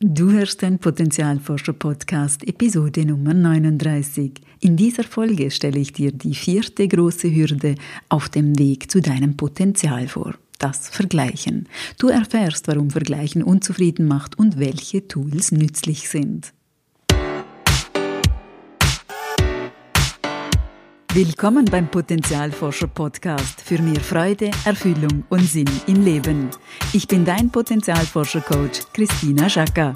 Du hörst den Potenzialforscher Podcast Episode Nummer 39. In dieser Folge stelle ich dir die vierte große Hürde auf dem Weg zu deinem Potenzial vor. Das Vergleichen. Du erfährst, warum Vergleichen unzufrieden macht und welche Tools nützlich sind. Willkommen beim Potenzialforscher Podcast für mehr Freude, Erfüllung und Sinn im Leben. Ich bin dein Potenzialforscher Coach Christina Schaka.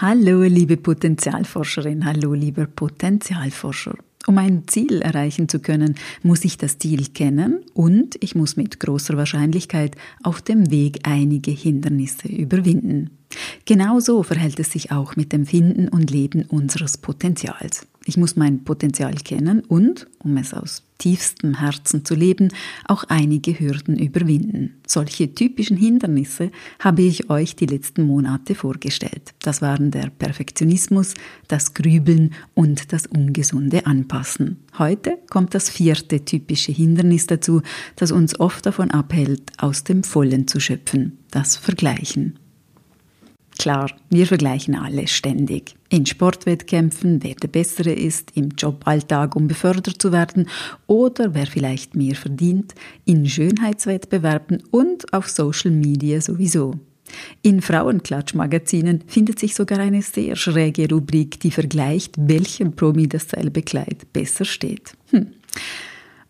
Hallo liebe Potenzialforscherin, hallo lieber Potenzialforscher. Um ein Ziel erreichen zu können, muss ich das Ziel kennen und ich muss mit großer Wahrscheinlichkeit auf dem Weg einige Hindernisse überwinden. Genauso verhält es sich auch mit dem Finden und Leben unseres Potenzials. Ich muss mein Potenzial kennen und, um es aus tiefstem Herzen zu leben, auch einige Hürden überwinden. Solche typischen Hindernisse habe ich euch die letzten Monate vorgestellt. Das waren der Perfektionismus, das Grübeln und das ungesunde Anpassen. Heute kommt das vierte typische Hindernis dazu, das uns oft davon abhält, aus dem Vollen zu schöpfen, das Vergleichen. Klar, wir vergleichen alle ständig. In Sportwettkämpfen, wer der Bessere ist, im Joballtag, um befördert zu werden oder wer vielleicht mehr verdient, in Schönheitswettbewerben und auf Social Media sowieso. In Frauenklatschmagazinen findet sich sogar eine sehr schräge Rubrik, die vergleicht, welchem Promi dasselbe Kleid besser steht. Hm.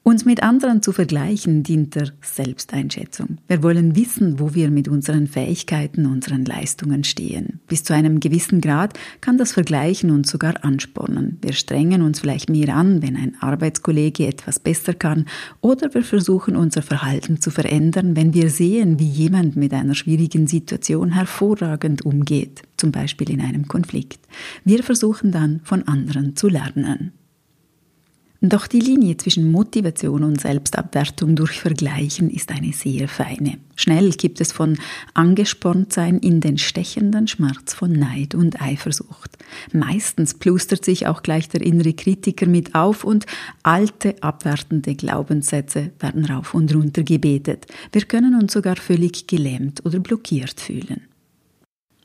Uns mit anderen zu vergleichen dient der Selbsteinschätzung. Wir wollen wissen, wo wir mit unseren Fähigkeiten, unseren Leistungen stehen. Bis zu einem gewissen Grad kann das Vergleichen uns sogar anspornen. Wir strengen uns vielleicht mehr an, wenn ein Arbeitskollege etwas besser kann, oder wir versuchen unser Verhalten zu verändern, wenn wir sehen, wie jemand mit einer schwierigen Situation hervorragend umgeht, zum Beispiel in einem Konflikt. Wir versuchen dann von anderen zu lernen. Doch die Linie zwischen Motivation und Selbstabwertung durch Vergleichen ist eine sehr feine. Schnell gibt es von Angesporntsein in den stechenden Schmerz von Neid und Eifersucht. Meistens plustert sich auch gleich der innere Kritiker mit auf und alte abwertende Glaubenssätze werden rauf und runter gebetet. Wir können uns sogar völlig gelähmt oder blockiert fühlen.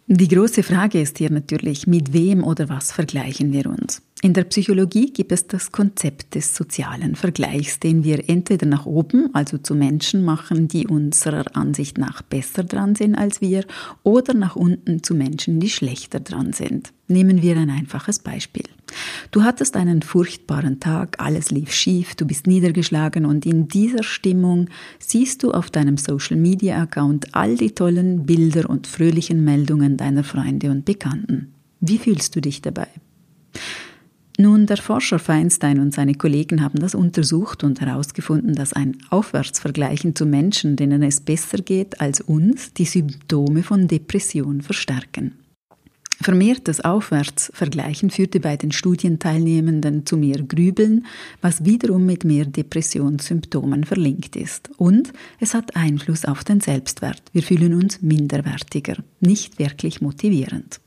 Die große Frage ist hier natürlich, mit wem oder was vergleichen wir uns? In der Psychologie gibt es das Konzept des sozialen Vergleichs, den wir entweder nach oben, also zu Menschen machen, die unserer Ansicht nach besser dran sind als wir, oder nach unten zu Menschen, die schlechter dran sind. Nehmen wir ein einfaches Beispiel. Du hattest einen furchtbaren Tag, alles lief schief, du bist niedergeschlagen und in dieser Stimmung siehst du auf deinem Social-Media-Account all die tollen Bilder und fröhlichen Meldungen deiner Freunde und Bekannten. Wie fühlst du dich dabei? Nun, der Forscher Feinstein und seine Kollegen haben das untersucht und herausgefunden, dass ein Aufwärtsvergleichen zu Menschen, denen es besser geht als uns, die Symptome von Depression verstärken. Vermehrtes Aufwärtsvergleichen führte bei den Studienteilnehmenden zu mehr Grübeln, was wiederum mit mehr Depressionssymptomen verlinkt ist. Und es hat Einfluss auf den Selbstwert. Wir fühlen uns minderwertiger, nicht wirklich motivierend.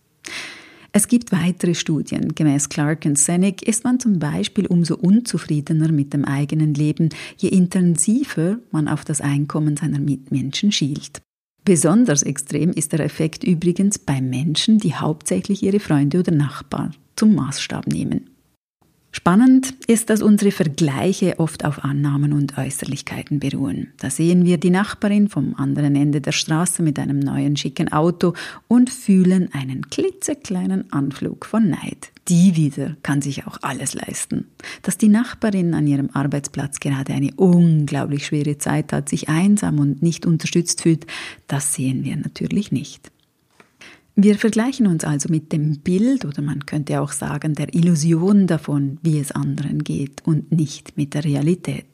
Es gibt weitere Studien. Gemäß Clark und Senig ist man zum Beispiel umso unzufriedener mit dem eigenen Leben, je intensiver man auf das Einkommen seiner Mitmenschen schielt. Besonders extrem ist der Effekt übrigens bei Menschen, die hauptsächlich ihre Freunde oder Nachbarn zum Maßstab nehmen. Spannend ist, dass unsere Vergleiche oft auf Annahmen und Äußerlichkeiten beruhen. Da sehen wir die Nachbarin vom anderen Ende der Straße mit einem neuen schicken Auto und fühlen einen klitzekleinen Anflug von Neid. Die wieder kann sich auch alles leisten. Dass die Nachbarin an ihrem Arbeitsplatz gerade eine unglaublich schwere Zeit hat, sich einsam und nicht unterstützt fühlt, das sehen wir natürlich nicht. Wir vergleichen uns also mit dem Bild oder man könnte auch sagen der Illusion davon, wie es anderen geht und nicht mit der Realität.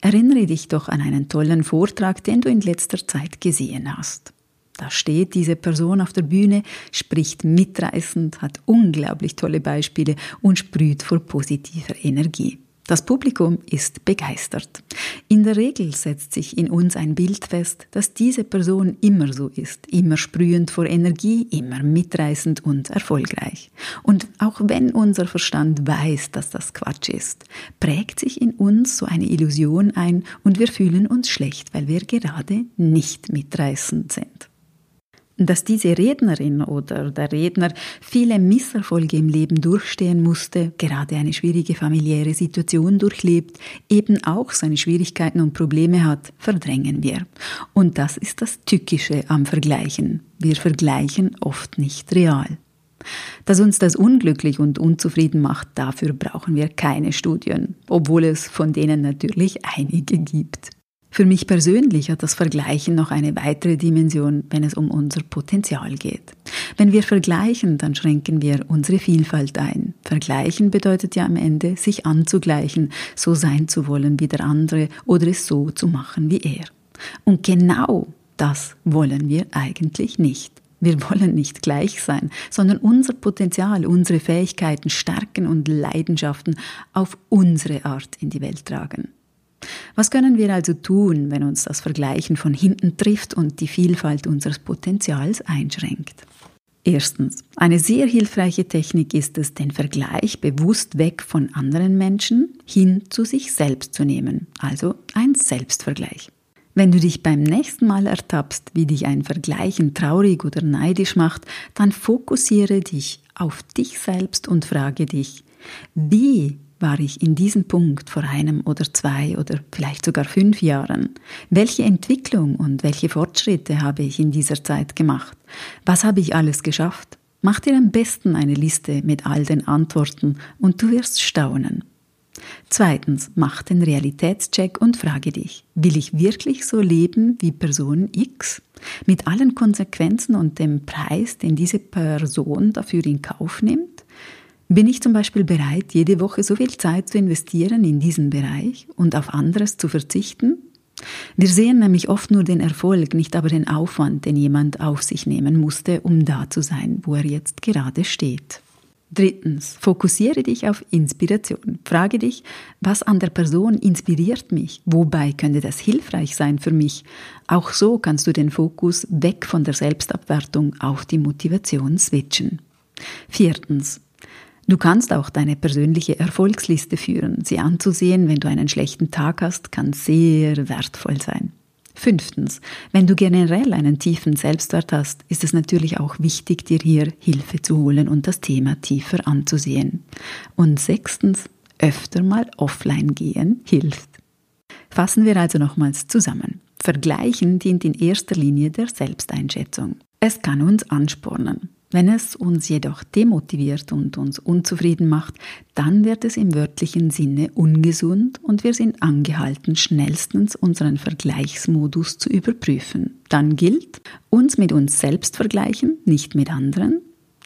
Erinnere dich doch an einen tollen Vortrag, den du in letzter Zeit gesehen hast. Da steht diese Person auf der Bühne, spricht mitreißend, hat unglaublich tolle Beispiele und sprüht vor positiver Energie. Das Publikum ist begeistert. In der Regel setzt sich in uns ein Bild fest, dass diese Person immer so ist, immer sprühend vor Energie, immer mitreißend und erfolgreich. Und auch wenn unser Verstand weiß, dass das Quatsch ist, prägt sich in uns so eine Illusion ein und wir fühlen uns schlecht, weil wir gerade nicht mitreißend sind dass diese Rednerin oder der Redner viele Misserfolge im Leben durchstehen musste, gerade eine schwierige familiäre Situation durchlebt, eben auch seine Schwierigkeiten und Probleme hat, verdrängen wir. Und das ist das Tückische am Vergleichen. Wir vergleichen oft nicht real. Dass uns das unglücklich und unzufrieden macht, dafür brauchen wir keine Studien, obwohl es von denen natürlich einige gibt. Für mich persönlich hat das Vergleichen noch eine weitere Dimension, wenn es um unser Potenzial geht. Wenn wir vergleichen, dann schränken wir unsere Vielfalt ein. Vergleichen bedeutet ja am Ende, sich anzugleichen, so sein zu wollen wie der andere oder es so zu machen wie er. Und genau das wollen wir eigentlich nicht. Wir wollen nicht gleich sein, sondern unser Potenzial, unsere Fähigkeiten, Stärken und Leidenschaften auf unsere Art in die Welt tragen. Was können wir also tun, wenn uns das Vergleichen von hinten trifft und die Vielfalt unseres Potenzials einschränkt? Erstens, eine sehr hilfreiche Technik ist es, den Vergleich bewusst weg von anderen Menschen hin zu sich selbst zu nehmen, also ein Selbstvergleich. Wenn du dich beim nächsten Mal ertappst, wie dich ein Vergleichen traurig oder neidisch macht, dann fokussiere dich auf dich selbst und frage dich, wie war ich in diesem Punkt vor einem oder zwei oder vielleicht sogar fünf Jahren? Welche Entwicklung und welche Fortschritte habe ich in dieser Zeit gemacht? Was habe ich alles geschafft? Mach dir am besten eine Liste mit all den Antworten und du wirst staunen. Zweitens, mach den Realitätscheck und frage dich, will ich wirklich so leben wie Person X? Mit allen Konsequenzen und dem Preis, den diese Person dafür in Kauf nimmt? Bin ich zum Beispiel bereit, jede Woche so viel Zeit zu investieren in diesen Bereich und auf anderes zu verzichten? Wir sehen nämlich oft nur den Erfolg, nicht aber den Aufwand, den jemand auf sich nehmen musste, um da zu sein, wo er jetzt gerade steht. Drittens, fokussiere dich auf Inspiration. Frage dich, was an der Person inspiriert mich? Wobei könnte das hilfreich sein für mich? Auch so kannst du den Fokus weg von der Selbstabwertung auf die Motivation switchen. Viertens, Du kannst auch deine persönliche Erfolgsliste führen. Sie anzusehen, wenn du einen schlechten Tag hast, kann sehr wertvoll sein. Fünftens, wenn du generell einen tiefen Selbstwert hast, ist es natürlich auch wichtig, dir hier Hilfe zu holen und das Thema tiefer anzusehen. Und sechstens, öfter mal offline gehen hilft. Fassen wir also nochmals zusammen. Vergleichen dient in erster Linie der Selbsteinschätzung. Es kann uns anspornen. Wenn es uns jedoch demotiviert und uns unzufrieden macht, dann wird es im wörtlichen Sinne ungesund und wir sind angehalten, schnellstens unseren Vergleichsmodus zu überprüfen. Dann gilt, uns mit uns selbst vergleichen, nicht mit anderen,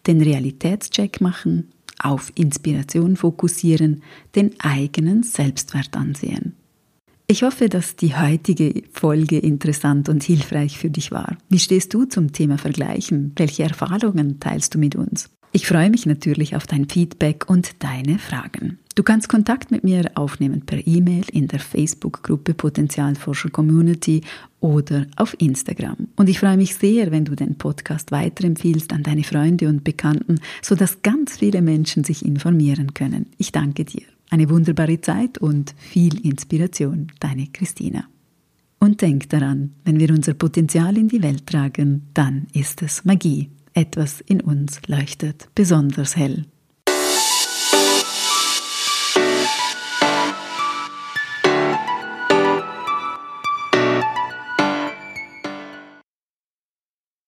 den Realitätscheck machen, auf Inspiration fokussieren, den eigenen Selbstwert ansehen. Ich hoffe, dass die heutige Folge interessant und hilfreich für dich war. Wie stehst du zum Thema Vergleichen? Welche Erfahrungen teilst du mit uns? Ich freue mich natürlich auf dein Feedback und deine Fragen. Du kannst Kontakt mit mir aufnehmen per E-Mail in der Facebook-Gruppe Potenzialforscher Community oder auf Instagram. Und ich freue mich sehr, wenn du den Podcast weiterempfiehlst an deine Freunde und Bekannten, sodass ganz viele Menschen sich informieren können. Ich danke dir. Eine wunderbare Zeit und viel Inspiration, deine Christina. Und denk daran, wenn wir unser Potenzial in die Welt tragen, dann ist es Magie. Etwas in uns leuchtet besonders hell.